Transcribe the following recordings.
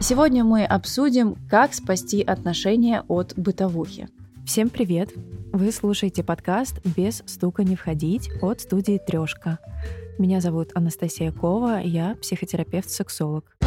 Сегодня мы обсудим, как спасти отношения от бытовухи. Всем привет! Вы слушаете подкаст «Без стука не входить» от студии «Трешка». Меня зовут Анастасия Кова, я психотерапевт-сексолог.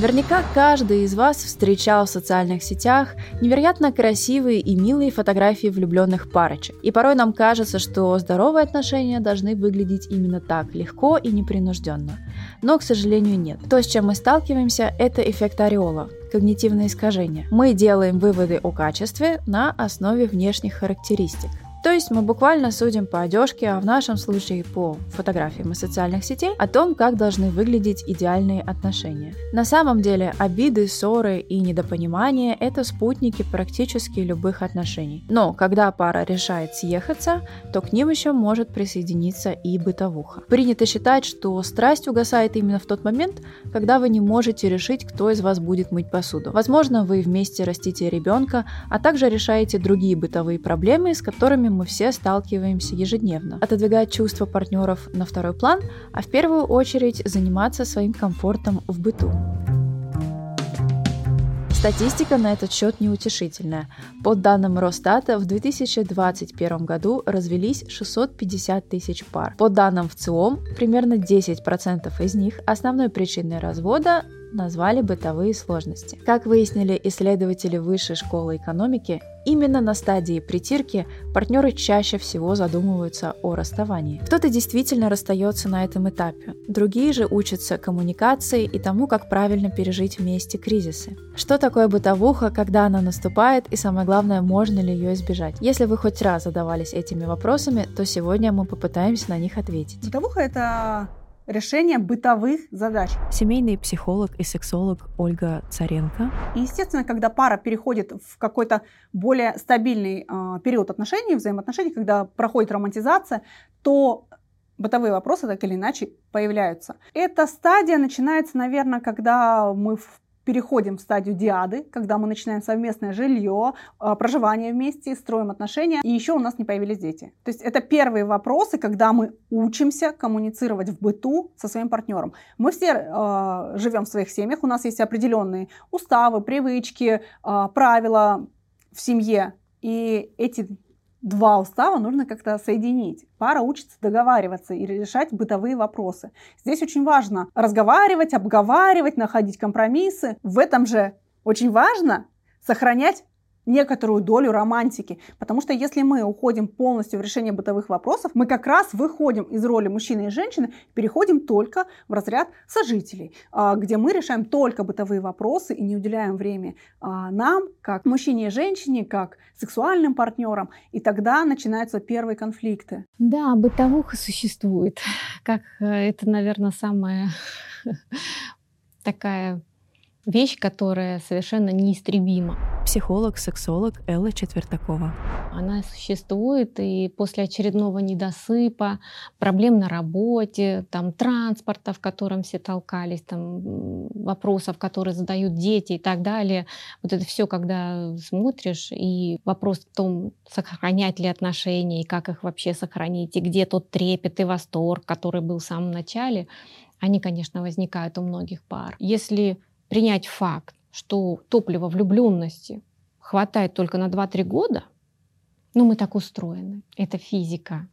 Наверняка каждый из вас встречал в социальных сетях невероятно красивые и милые фотографии влюбленных парочек. И порой нам кажется, что здоровые отношения должны выглядеть именно так, легко и непринужденно. Но, к сожалению, нет. То, с чем мы сталкиваемся, это эффект ореола, когнитивное искажение. Мы делаем выводы о качестве на основе внешних характеристик. То есть мы буквально судим по одежке, а в нашем случае по фотографиям из социальных сетей, о том, как должны выглядеть идеальные отношения. На самом деле обиды, ссоры и недопонимания – это спутники практически любых отношений. Но когда пара решает съехаться, то к ним еще может присоединиться и бытовуха. Принято считать, что страсть угасает именно в тот момент, когда вы не можете решить, кто из вас будет мыть посуду. Возможно, вы вместе растите ребенка, а также решаете другие бытовые проблемы, с которыми которыми мы все сталкиваемся ежедневно. Отодвигать чувства партнеров на второй план, а в первую очередь заниматься своим комфортом в быту. Статистика на этот счет неутешительная. По данным Росстата, в 2021 году развелись 650 тысяч пар. По данным в ЦИОМ, примерно 10% из них основной причиной развода назвали бытовые сложности. Как выяснили исследователи Высшей школы экономики, именно на стадии притирки партнеры чаще всего задумываются о расставании. Кто-то действительно расстается на этом этапе, другие же учатся коммуникации и тому, как правильно пережить вместе кризисы. Что такое бытовуха, когда она наступает и самое главное, можно ли ее избежать? Если вы хоть раз задавались этими вопросами, то сегодня мы попытаемся на них ответить. Бытовуха это решения бытовых задач. Семейный психолог и сексолог Ольга Царенко. И, естественно, когда пара переходит в какой-то более стабильный э, период отношений, взаимоотношений, когда проходит романтизация, то бытовые вопросы так или иначе появляются. Эта стадия начинается, наверное, когда мы в переходим в стадию диады, когда мы начинаем совместное жилье, а, проживание вместе, строим отношения, и еще у нас не появились дети. То есть это первые вопросы, когда мы учимся коммуницировать в быту со своим партнером. Мы все э, живем в своих семьях, у нас есть определенные уставы, привычки, э, правила в семье, и эти два устава нужно как-то соединить. Пара учится договариваться и решать бытовые вопросы. Здесь очень важно разговаривать, обговаривать, находить компромиссы. В этом же очень важно сохранять некоторую долю романтики. Потому что если мы уходим полностью в решение бытовых вопросов, мы как раз выходим из роли мужчины и женщины, переходим только в разряд сожителей, а, где мы решаем только бытовые вопросы и не уделяем время а, нам, как мужчине и женщине, как сексуальным партнерам. И тогда начинаются первые конфликты. Да, бытовуха существует. Как э, это, наверное, самая такая вещь, которая совершенно неистребима. Психолог, сексолог Элла Четвертакова. Она существует и после очередного недосыпа, проблем на работе, там, транспорта, в котором все толкались, там, вопросов, которые задают дети и так далее. Вот это все, когда смотришь, и вопрос в том, сохранять ли отношения, и как их вообще сохранить, и где тот трепет и восторг, который был в самом начале, они, конечно, возникают у многих пар. Если принять факт, что топлива влюбленности хватает только на 2-3 года, ну мы так устроены. Это физика.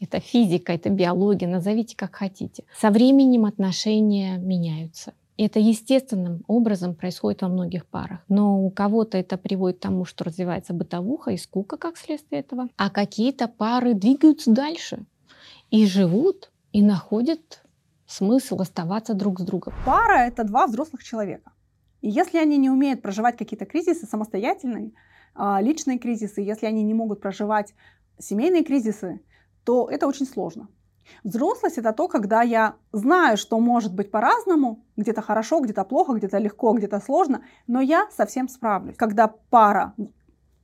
Это физика, это биология, назовите как хотите. Со временем отношения меняются. Это естественным образом происходит во многих парах. Но у кого-то это приводит к тому, что развивается бытовуха и скука как следствие этого. А какие-то пары двигаются дальше и живут, и находят смысл оставаться друг с другом? Пара — это два взрослых человека. И если они не умеют проживать какие-то кризисы самостоятельные, а, личные кризисы, если они не могут проживать семейные кризисы, то это очень сложно. Взрослость это то, когда я знаю, что может быть по-разному, где-то хорошо, где-то плохо, где-то легко, где-то сложно, но я совсем справлюсь. Когда пара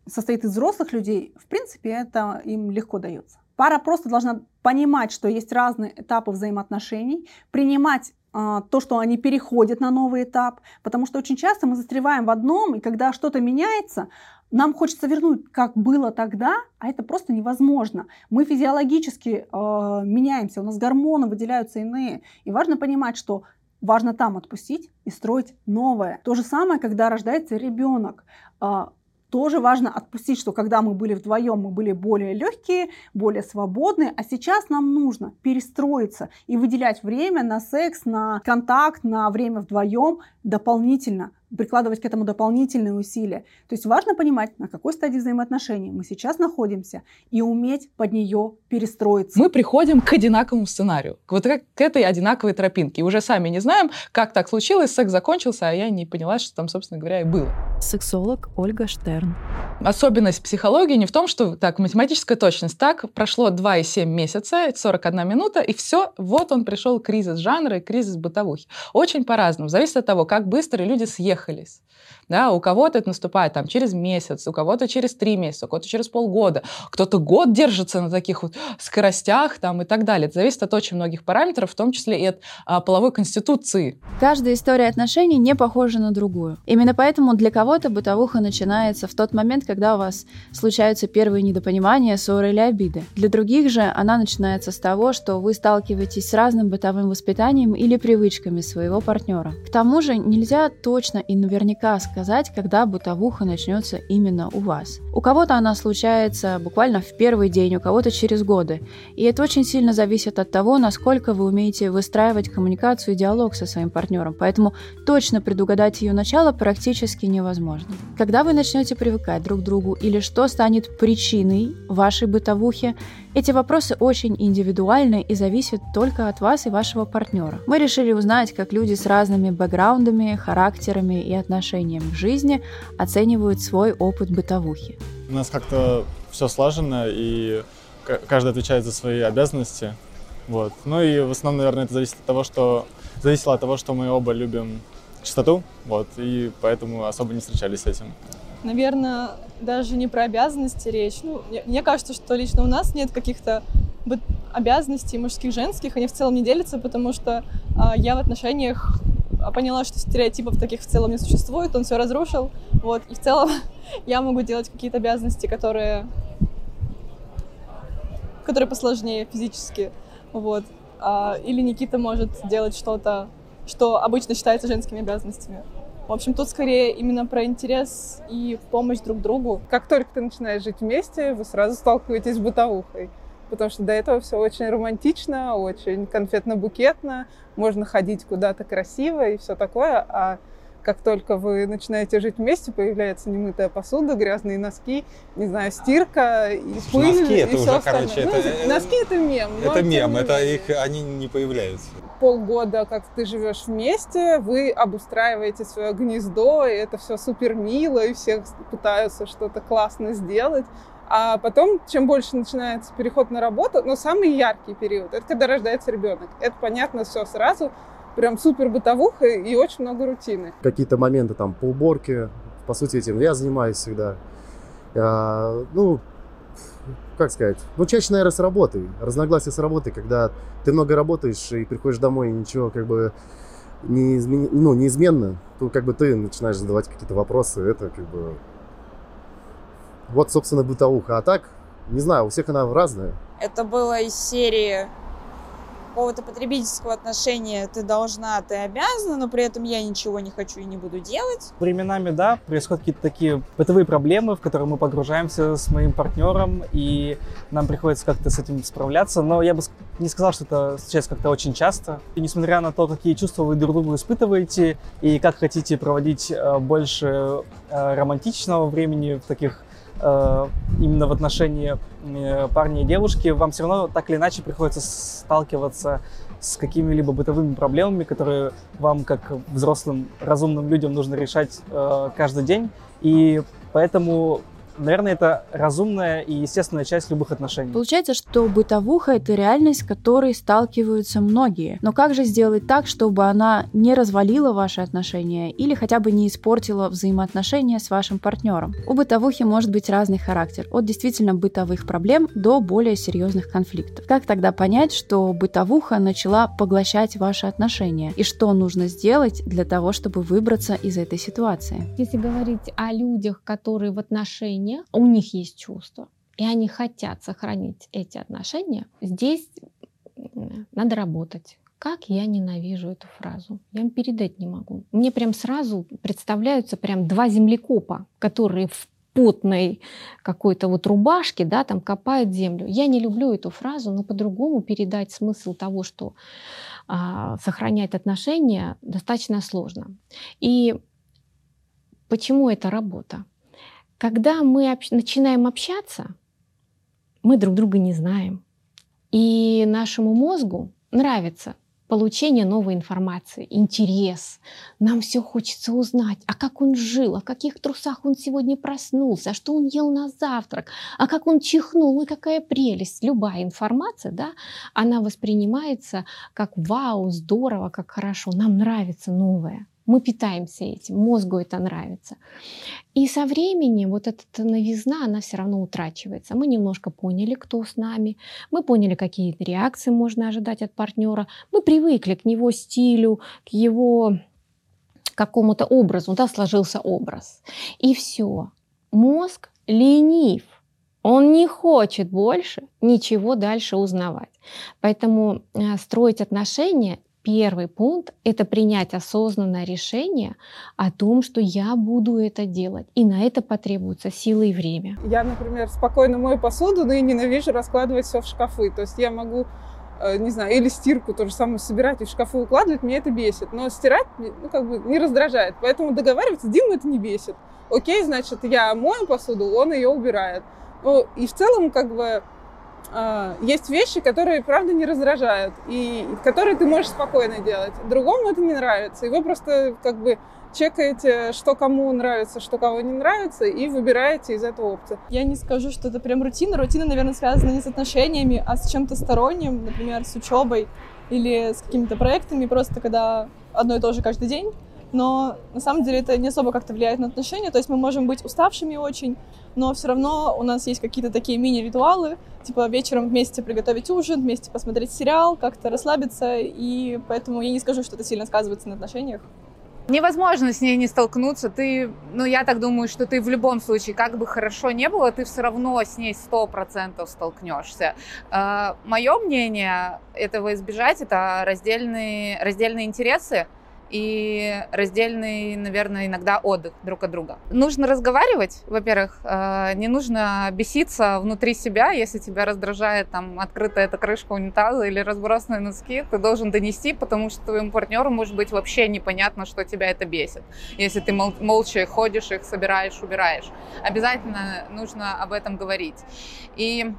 состоит из взрослых людей, в принципе, это им легко дается. Пара просто должна понимать, что есть разные этапы взаимоотношений, принимать а, то, что они переходят на новый этап, потому что очень часто мы застреваем в одном, и когда что-то меняется, нам хочется вернуть, как было тогда, а это просто невозможно. Мы физиологически э, меняемся, у нас гормоны выделяются иные. И важно понимать, что важно там отпустить и строить новое. То же самое, когда рождается ребенок. Э, тоже важно отпустить, что когда мы были вдвоем, мы были более легкие, более свободные, а сейчас нам нужно перестроиться и выделять время на секс, на контакт, на время вдвоем дополнительно прикладывать к этому дополнительные усилия. То есть важно понимать, на какой стадии взаимоотношений мы сейчас находимся и уметь под нее перестроиться. Мы приходим к одинаковому сценарию, к вот к этой одинаковой тропинке. И уже сами не знаем, как так случилось, секс закончился, а я не поняла, что там, собственно говоря, и было. Сексолог Ольга Штерн. Особенность психологии не в том, что так, математическая точность. Так, прошло 2,7 месяца, 41 минута, и все, вот он пришел кризис жанра и кризис бытовухи. Очень по-разному. Зависит от того, как быстро люди съехали разъехались. Да, у кого-то это наступает там через месяц, у кого-то через три месяца, у кого-то через полгода, кто-то год держится на таких вот скоростях там и так далее. Это зависит от очень многих параметров, в том числе и от а, половой конституции. Каждая история отношений не похожа на другую. Именно поэтому для кого-то бытовуха начинается в тот момент, когда у вас случаются первые недопонимания, ссоры или обиды. Для других же она начинается с того, что вы сталкиваетесь с разным бытовым воспитанием или привычками своего партнера. К тому же нельзя точно и наверняка сказать, когда бытовуха начнется именно у вас. У кого-то она случается буквально в первый день, у кого-то через годы. И это очень сильно зависит от того, насколько вы умеете выстраивать коммуникацию и диалог со своим партнером. Поэтому точно предугадать ее начало практически невозможно. Когда вы начнете привыкать друг к другу или что станет причиной вашей бытовухи, эти вопросы очень индивидуальны и зависят только от вас и вашего партнера. Мы решили узнать, как люди с разными бэкграундами, характерами и отношением к жизни оценивают свой опыт бытовухи. У нас как-то все слажено, и каждый отвечает за свои обязанности. Вот. Ну и в основном, наверное, это зависит от того, что зависело от того, что мы оба любим чистоту, вот, и поэтому особо не встречались с этим. Наверное, даже не про обязанности речь. Ну, мне кажется, что лично у нас нет каких-то обязанностей мужских, женских, они в целом не делятся, потому что а, я в отношениях поняла, что стереотипов таких в целом не существует, он все разрушил, вот, и в целом я могу делать какие-то обязанности, которые, которые посложнее физически, вот, а, или Никита может делать что-то, что обычно считается женскими обязанностями. В общем, тут скорее именно про интерес и помощь друг другу. Как только ты начинаешь жить вместе, вы сразу сталкиваетесь с бытовухой. Потому что до этого все очень романтично, очень конфетно-букетно, можно ходить куда-то красиво и все такое. А как только вы начинаете жить вместе, появляется немытая посуда, грязные носки, не знаю, стирка и пыль. Носки это и уже, остальное. короче, ну, это... Носки это мем. Это мем, это их, они не появляются. Полгода, как ты живешь вместе, вы обустраиваете свое гнездо, и это все супер мило, и все пытаются что-то классно сделать. А потом, чем больше начинается переход на работу, но самый яркий период, это когда рождается ребенок. Это понятно все сразу, прям супер бытовуха и очень много рутины. Какие-то моменты там по уборке, по сути этим я занимаюсь всегда. А, ну, как сказать, ну, чаще, наверное, с работой. Разногласия с работой, когда ты много работаешь и приходишь домой, и ничего как бы не измен... ну, неизменно, то как бы ты начинаешь задавать какие-то вопросы, это как бы... Вот, собственно, бытовуха. А так, не знаю, у всех она разная. Это было из серии какого-то потребительского отношения ты должна, ты обязана, но при этом я ничего не хочу и не буду делать. Временами, да, происходят какие-то такие бытовые проблемы, в которые мы погружаемся с моим партнером, и нам приходится как-то с этим справляться. Но я бы не сказал, что это случается как-то очень часто. И несмотря на то, какие чувства вы друг другу испытываете, и как хотите проводить э, больше э, романтичного времени в таких именно в отношении э, парня и девушки, вам все равно так или иначе приходится сталкиваться с какими-либо бытовыми проблемами, которые вам, как взрослым, разумным людям, нужно решать э, каждый день. И поэтому наверное, это разумная и естественная часть любых отношений. Получается, что бытовуха — это реальность, с которой сталкиваются многие. Но как же сделать так, чтобы она не развалила ваши отношения или хотя бы не испортила взаимоотношения с вашим партнером? У бытовухи может быть разный характер, от действительно бытовых проблем до более серьезных конфликтов. Как тогда понять, что бытовуха начала поглощать ваши отношения? И что нужно сделать для того, чтобы выбраться из этой ситуации? Если говорить о людях, которые в отношениях, у них есть чувства, и они хотят сохранить эти отношения, здесь надо работать. Как я ненавижу эту фразу. Я им передать не могу. Мне прям сразу представляются прям два землекопа, которые в потной какой-то вот рубашке, да, там копают землю. Я не люблю эту фразу, но по-другому передать смысл того, что а, сохранять отношения достаточно сложно. И почему это работа? Когда мы общ- начинаем общаться, мы друг друга не знаем. И нашему мозгу нравится получение новой информации, интерес. Нам все хочется узнать, а как он жил, в каких трусах он сегодня проснулся, а что он ел на завтрак, а как он чихнул, и какая прелесть. Любая информация, да, она воспринимается как вау, здорово, как хорошо. Нам нравится новое. Мы питаемся этим, мозгу это нравится. И со временем вот эта новизна, она все равно утрачивается. Мы немножко поняли, кто с нами, мы поняли, какие реакции можно ожидать от партнера, мы привыкли к его стилю, к его какому-то образу, да, сложился образ. И все. Мозг ленив. Он не хочет больше ничего дальше узнавать. Поэтому э, строить отношения Первый пункт — это принять осознанное решение о том, что я буду это делать. И на это потребуется сила и время. Я, например, спокойно мою посуду, но и ненавижу раскладывать все в шкафы. То есть я могу э, не знаю, или стирку то же самое собирать и в шкафы укладывать, меня это бесит. Но стирать, ну, как бы не раздражает. Поэтому договариваться Диму это не бесит. Окей, значит, я мою посуду, он ее убирает. Ну, и в целом, как бы, есть вещи, которые, правда, не раздражают, и которые ты можешь спокойно делать. Другому это не нравится, и вы просто как бы чекаете, что кому нравится, что кому не нравится, и выбираете из этого опции. Я не скажу, что это прям рутина. Рутина, наверное, связана не с отношениями, а с чем-то сторонним, например, с учебой или с какими-то проектами, просто когда одно и то же каждый день. Но на самом деле это не особо как-то влияет на отношения, то есть мы можем быть уставшими очень, но все равно у нас есть какие-то такие мини-ритуалы, типа вечером вместе приготовить ужин, вместе посмотреть сериал, как-то расслабиться, и поэтому я не скажу, что это сильно сказывается на отношениях. Невозможно с ней не столкнуться. Ты, ну, я так думаю, что ты в любом случае, как бы хорошо не было, ты все равно с ней сто процентов столкнешься. Э, мое мнение этого избежать это раздельные, раздельные интересы и раздельный, наверное, иногда отдых друг от друга. Нужно разговаривать, во-первых, э, не нужно беситься внутри себя, если тебя раздражает там открытая эта крышка унитаза или разбросанные носки, ты должен донести, потому что твоему партнеру может быть вообще непонятно, что тебя это бесит, если ты мол- молча ходишь, их собираешь, убираешь. Обязательно нужно об этом говорить. И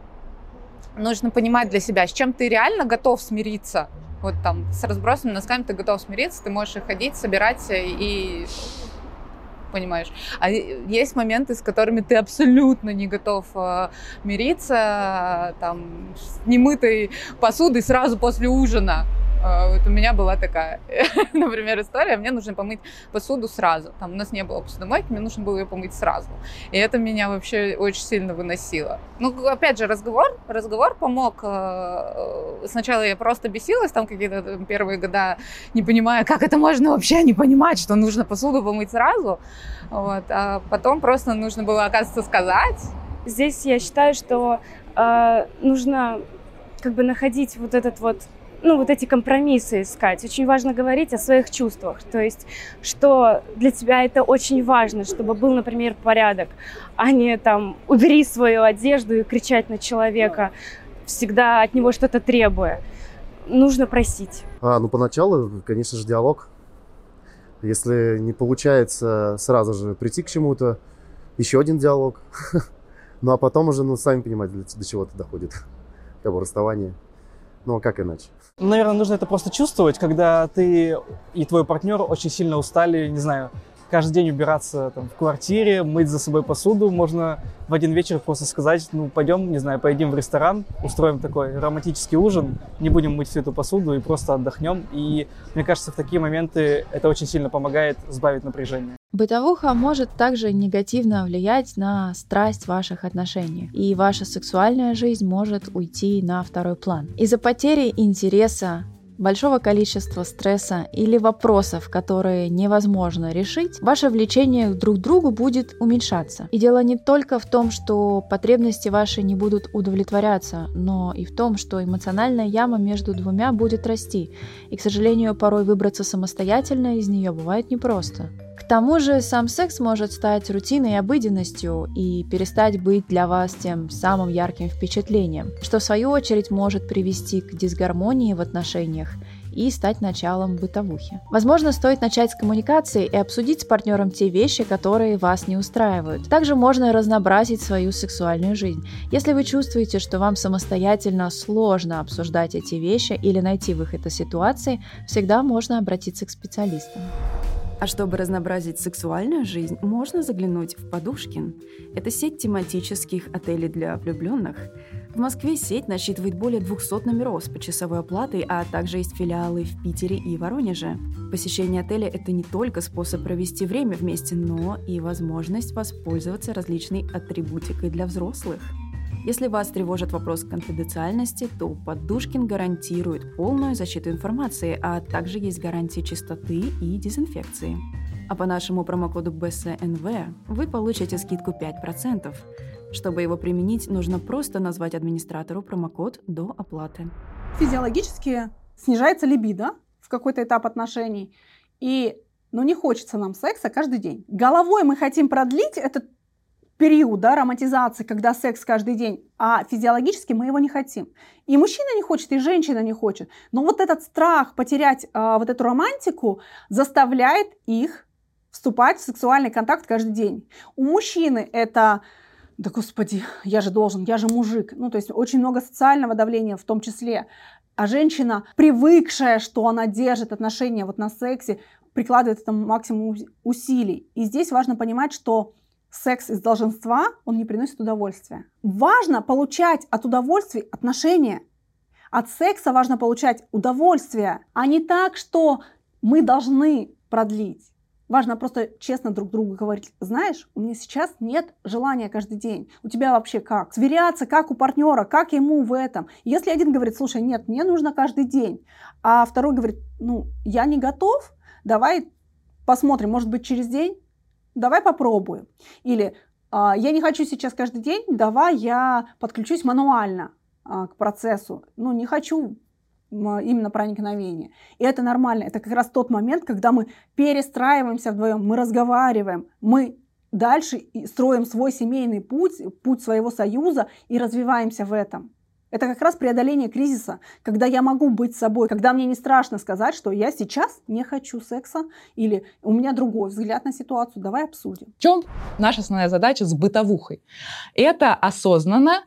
нужно понимать для себя, с чем ты реально готов смириться, вот там с разбросанными носками ты готов смириться, ты можешь их ходить, собирать и понимаешь. А есть моменты, с которыми ты абсолютно не готов э, мириться, там, с немытой посудой сразу после ужина. А, вот у меня была такая, например, история. Мне нужно помыть посуду сразу. Там у нас не было посудомойки, мне нужно было ее помыть сразу. И это меня вообще очень сильно выносило. Ну, опять же, разговор, разговор помог. Э, э, сначала я просто бесилась, там какие-то первые года, не понимая, как это можно вообще не понимать, что нужно посуду помыть сразу. Вот. А потом просто нужно было, оказывается, сказать. Здесь я считаю, что э, нужно как бы находить вот этот вот ну, вот эти компромиссы искать. Очень важно говорить о своих чувствах. То есть, что для тебя это очень важно, чтобы был, например, порядок, а не там убери свою одежду и кричать на человека, всегда от него что-то требуя. Нужно просить. А, ну, поначалу, конечно же, диалог. Если не получается сразу же прийти к чему-то, еще один диалог. Ну, а потом уже, ну, сами понимаете, до чего это доходит. Как бы расставание. Ну, а как иначе? Наверное, нужно это просто чувствовать, когда ты и твой партнер очень сильно устали, не знаю, каждый день убираться там, в квартире, мыть за собой посуду. Можно в один вечер просто сказать, ну, пойдем, не знаю, поедим в ресторан, устроим такой романтический ужин, не будем мыть всю эту посуду и просто отдохнем. И мне кажется, в такие моменты это очень сильно помогает сбавить напряжение. Бытовуха может также негативно влиять на страсть ваших отношений, и ваша сексуальная жизнь может уйти на второй план. Из-за потери интереса большого количества стресса или вопросов, которые невозможно решить, ваше влечение друг к другу будет уменьшаться. И дело не только в том, что потребности ваши не будут удовлетворяться, но и в том, что эмоциональная яма между двумя будет расти. И, к сожалению, порой выбраться самостоятельно из нее бывает непросто. К тому же сам секс может стать рутиной и обыденностью и перестать быть для вас тем самым ярким впечатлением, что в свою очередь может привести к дисгармонии в отношениях и стать началом бытовухи. Возможно, стоит начать с коммуникации и обсудить с партнером те вещи, которые вас не устраивают. Также можно разнообразить свою сексуальную жизнь. Если вы чувствуете, что вам самостоятельно сложно обсуждать эти вещи или найти выход из ситуации, всегда можно обратиться к специалистам. А чтобы разнообразить сексуальную жизнь, можно заглянуть в Подушкин. Это сеть тематических отелей для влюбленных. В Москве сеть насчитывает более 200 номеров с почасовой оплатой, а также есть филиалы в Питере и Воронеже. Посещение отеля – это не только способ провести время вместе, но и возможность воспользоваться различной атрибутикой для взрослых. Если вас тревожит вопрос конфиденциальности, то Подушкин гарантирует полную защиту информации, а также есть гарантии чистоты и дезинфекции. А по нашему промокоду BSNV вы получите скидку 5%. Чтобы его применить, нужно просто назвать администратору промокод до оплаты. Физиологически снижается либидо в какой-то этап отношений, и ну, не хочется нам секса каждый день. Головой мы хотим продлить этот период да, романтизации, когда секс каждый день, а физиологически мы его не хотим. И мужчина не хочет, и женщина не хочет. Но вот этот страх потерять э, вот эту романтику заставляет их вступать в сексуальный контакт каждый день. У мужчины это да господи, я же должен, я же мужик. Ну, то есть очень много социального давления в том числе. А женщина, привыкшая, что она держит отношения вот на сексе, прикладывает это максимум усилий. И здесь важно понимать, что секс из долженства, он не приносит удовольствия. Важно получать от удовольствия отношения. От секса важно получать удовольствие, а не так, что мы должны продлить. Важно просто честно друг другу говорить, знаешь, у меня сейчас нет желания каждый день. У тебя вообще как? Сверяться, как у партнера, как ему в этом. Если один говорит, слушай, нет, мне нужно каждый день, а второй говорит, ну, я не готов, давай посмотрим, может быть, через день, давай попробуем. Или а, я не хочу сейчас каждый день, давай я подключусь мануально а, к процессу. Ну, не хочу именно проникновение. И это нормально. Это как раз тот момент, когда мы перестраиваемся вдвоем, мы разговариваем, мы дальше строим свой семейный путь, путь своего союза и развиваемся в этом. Это как раз преодоление кризиса, когда я могу быть собой, когда мне не страшно сказать, что я сейчас не хочу секса или у меня другой взгляд на ситуацию, давай обсудим. В чем наша основная задача с бытовухой? Это осознанно а,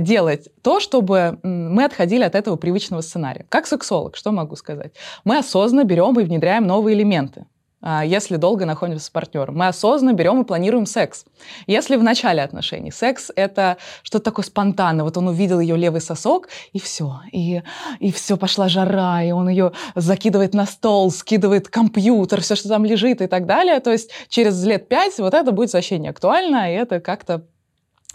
делать то, чтобы мы отходили от этого привычного сценария. Как сексолог, что могу сказать? Мы осознанно берем и внедряем новые элементы. А, если долго находимся с партнером. Мы осознанно берем и планируем секс. Если в начале отношений секс — это что-то такое спонтанное, вот он увидел ее левый сосок, и все, и, и все, пошла жара, и он ее закидывает на стол, скидывает компьютер, все, что там лежит и так далее, то есть через лет пять вот это будет вообще не актуально, и это как-то а,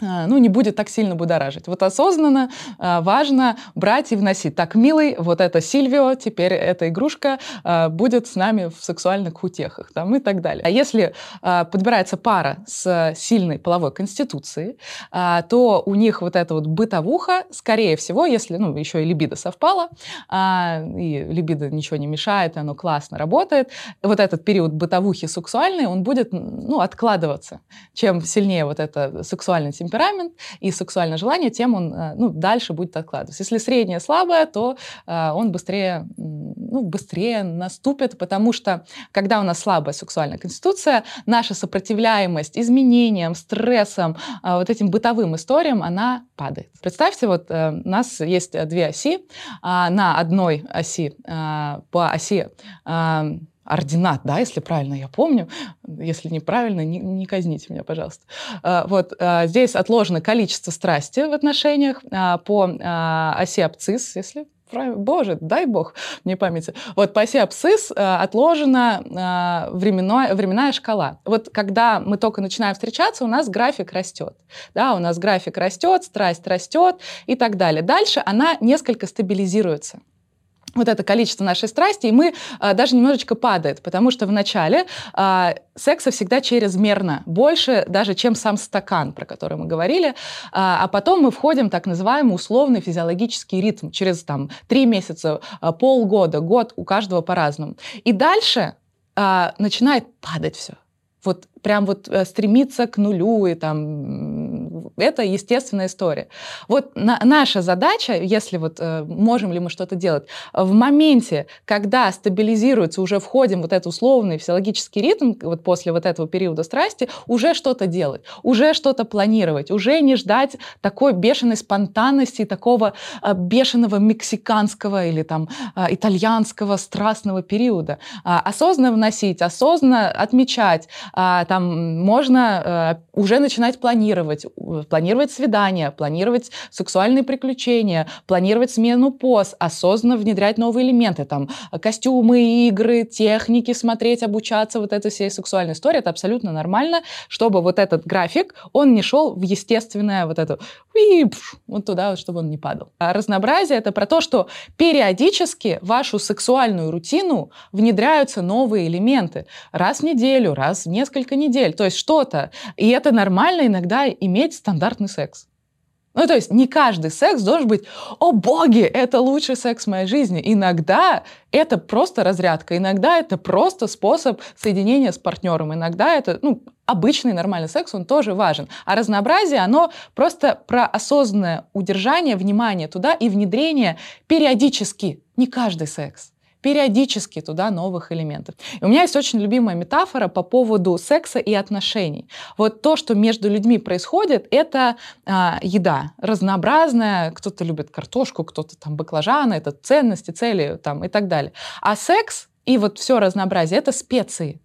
ну, не будет так сильно будоражить. Вот осознанно а, важно брать и вносить. Так, милый, вот это Сильвио, теперь эта игрушка а, будет с нами в сексуальных утехах там, и так далее. А если подбирается пара с сильной половой конституцией, то у них вот эта вот бытовуха, скорее всего, если, ну, еще и либидо совпало, и либидо ничего не мешает, оно классно работает, вот этот период бытовухи сексуальной, он будет, ну, откладываться. Чем сильнее вот это сексуальная темперамент и сексуальное желание, тем он э, ну, дальше будет откладываться. Если среднее слабое, то э, он быстрее, ну, быстрее наступит, потому что когда у нас слабая сексуальная конституция, наша сопротивляемость изменениям, стрессам, э, вот этим бытовым историям, она падает. Представьте, вот у нас есть две оси. На одной оси, по оси ординат, да, если правильно я помню. Если неправильно, не, не казните меня, пожалуйста. А, вот а, здесь отложено количество страсти в отношениях а, по оси абцисс, если Боже, дай бог мне памяти. Вот по оси абсцисс отложена временная, временная шкала. Вот когда мы только начинаем встречаться, у нас график растет. Да, у нас график растет, страсть растет и так далее. Дальше она несколько стабилизируется вот это количество нашей страсти, и мы а, даже немножечко падает, потому что в начале а, секса всегда чрезмерно, больше даже, чем сам стакан, про который мы говорили, а, а потом мы входим в так называемый условный физиологический ритм через там три месяца, а, полгода, год, у каждого по-разному. И дальше а, начинает падать все. Вот прям вот э, стремиться к нулю и там это естественная история. Вот на, наша задача, если вот э, можем ли мы что-то делать, в моменте, когда стабилизируется, уже входим вот этот условный физиологический ритм, вот после вот этого периода страсти, уже что-то делать, уже что-то планировать, уже не ждать такой бешеной спонтанности, такого э, бешеного мексиканского или там э, итальянского страстного периода. Э, осознанно вносить, осознанно отмечать, э, там можно э, уже начинать планировать, планировать свидания, планировать сексуальные приключения, планировать смену поз, осознанно внедрять новые элементы, там костюмы, игры, техники, смотреть, обучаться, вот этой всей сексуальной истории, это абсолютно нормально, чтобы вот этот график, он не шел в естественное вот это, вот туда, чтобы он не падал. А разнообразие — это про то, что периодически в вашу сексуальную рутину внедряются новые элементы. Раз в неделю, раз в несколько недель, то есть что-то. И это нормально иногда иметь стандартный секс. Ну, то есть не каждый секс должен быть, о боги, это лучший секс в моей жизни. Иногда это просто разрядка, иногда это просто способ соединения с партнером, иногда это, ну, обычный нормальный секс, он тоже важен. А разнообразие, оно просто про осознанное удержание внимания туда и внедрение периодически, не каждый секс периодически туда новых элементов. И у меня есть очень любимая метафора по поводу секса и отношений. Вот то, что между людьми происходит, это а, еда разнообразная. Кто-то любит картошку, кто-то там баклажаны, это ценности, цели там, и так далее. А секс и вот все разнообразие — это специи.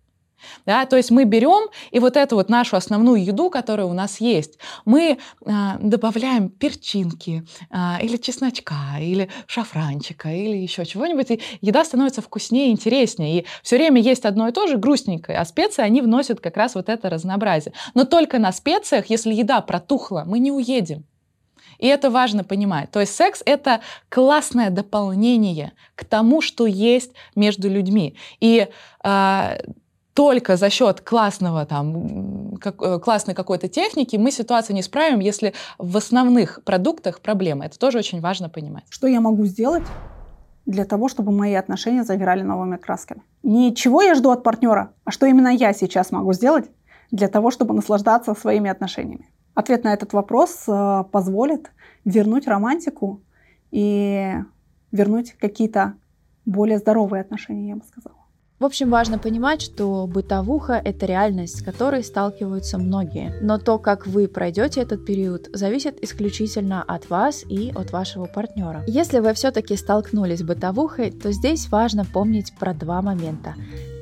Да, то есть мы берем и вот эту вот нашу основную еду, которая у нас есть, мы а, добавляем перчинки а, или чесночка, или шафранчика, или еще чего-нибудь, и еда становится вкуснее интереснее. И все время есть одно и то же грустненькое, а специи, они вносят как раз вот это разнообразие. Но только на специях, если еда протухла, мы не уедем. И это важно понимать. То есть секс — это классное дополнение к тому, что есть между людьми. И э, только за счет классного, там, как, э, классной какой-то техники мы ситуацию не справим, если в основных продуктах проблема. Это тоже очень важно понимать. Что я могу сделать для того, чтобы мои отношения загорали новыми красками? Не чего я жду от партнера, а что именно я сейчас могу сделать для того, чтобы наслаждаться своими отношениями. Ответ на этот вопрос э, позволит вернуть романтику и вернуть какие-то более здоровые отношения, я бы сказала. В общем, важно понимать, что бытовуха — это реальность, с которой сталкиваются многие. Но то, как вы пройдете этот период, зависит исключительно от вас и от вашего партнера. Если вы все-таки столкнулись с бытовухой, то здесь важно помнить про два момента.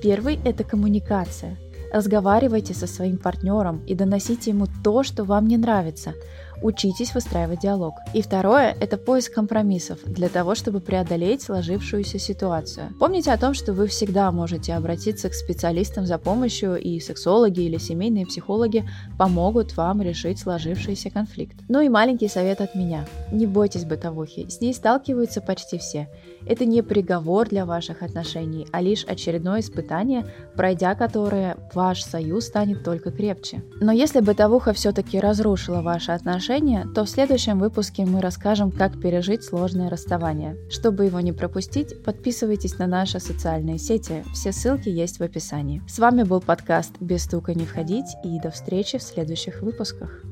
Первый — это коммуникация. Разговаривайте со своим партнером и доносите ему то, что вам не нравится — Учитесь выстраивать диалог. И второе – это поиск компромиссов для того, чтобы преодолеть сложившуюся ситуацию. Помните о том, что вы всегда можете обратиться к специалистам за помощью, и сексологи или семейные психологи помогут вам решить сложившийся конфликт. Ну и маленький совет от меня. Не бойтесь бытовухи, с ней сталкиваются почти все. Это не приговор для ваших отношений, а лишь очередное испытание, пройдя которое ваш союз станет только крепче. Но если бытовуха все-таки разрушила ваши отношения, то в следующем выпуске мы расскажем, как пережить сложное расставание. Чтобы его не пропустить, подписывайтесь на наши социальные сети, все ссылки есть в описании. С вами был подкаст «Без стука не входить» и до встречи в следующих выпусках.